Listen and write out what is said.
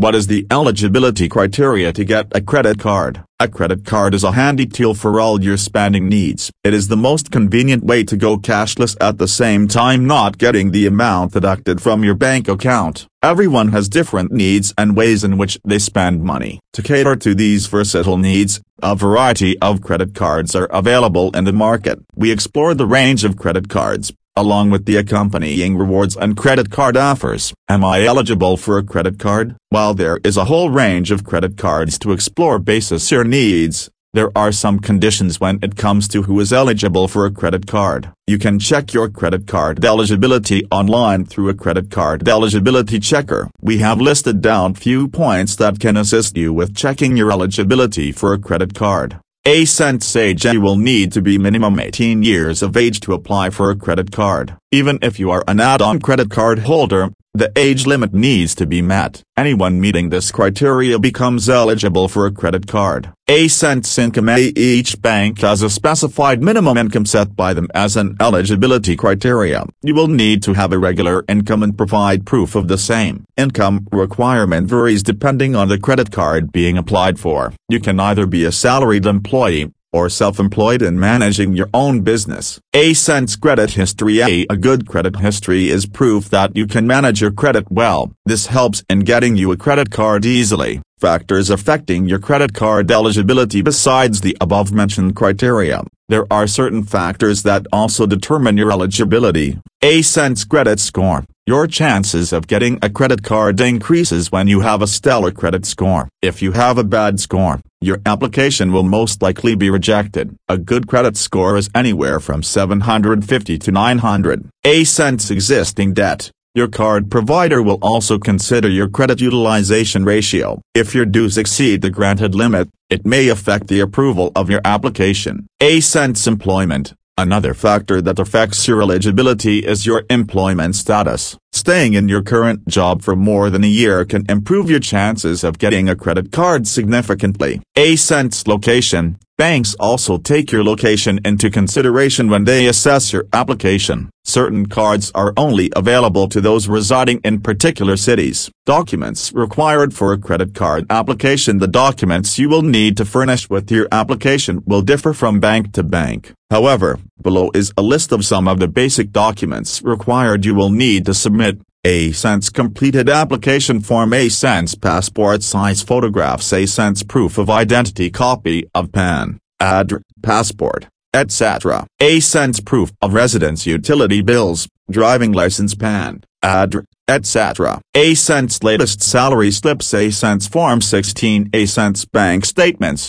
What is the eligibility criteria to get a credit card? A credit card is a handy tool for all your spending needs. It is the most convenient way to go cashless at the same time not getting the amount deducted from your bank account. Everyone has different needs and ways in which they spend money. To cater to these versatile needs, a variety of credit cards are available in the market. We explore the range of credit cards, along with the accompanying rewards and credit card offers. Am I eligible for a credit card? While there is a whole range of credit cards to explore basis your needs, there are some conditions when it comes to who is eligible for a credit card. You can check your credit card eligibility online through a credit card eligibility checker. We have listed down few points that can assist you with checking your eligibility for a credit card. A sense age you will need to be minimum 18 years of age to apply for a credit card. Even if you are an add-on credit card holder, the age limit needs to be met. Anyone meeting this criteria becomes eligible for a credit card. A cents income Each bank has a specified minimum income set by them as an eligibility criteria. You will need to have a regular income and provide proof of the same. Income requirement varies depending on the credit card being applied for. You can either be a salaried employee, or self-employed in managing your own business. A sense credit history A, a good credit history is proof that you can manage your credit well. This helps in getting you a credit card easily. Factors affecting your credit card eligibility besides the above-mentioned criteria. There are certain factors that also determine your eligibility. A sense credit score. Your chances of getting a credit card increases when you have a stellar credit score. If you have a bad score, your application will most likely be rejected. A good credit score is anywhere from 750 to 900. A sense existing debt. Your card provider will also consider your credit utilization ratio. If your dues exceed the granted limit, it may affect the approval of your application. A sense employment. Another factor that affects your eligibility is your employment status. Staying in your current job for more than a year can improve your chances of getting a credit card significantly. A sense location. Banks also take your location into consideration when they assess your application. Certain cards are only available to those residing in particular cities. Documents required for a credit card application The documents you will need to furnish with your application will differ from bank to bank. However, below is a list of some of the basic documents required you will need to submit. A sense completed application form. A sense passport size photographs. A sense proof of identity. Copy of PAN, Aadhaar, passport, etc. A sense proof of residence. Utility bills, driving license. PAN, Aadhaar, etc. A sense latest salary slips. A sense form 16 A sense bank statements,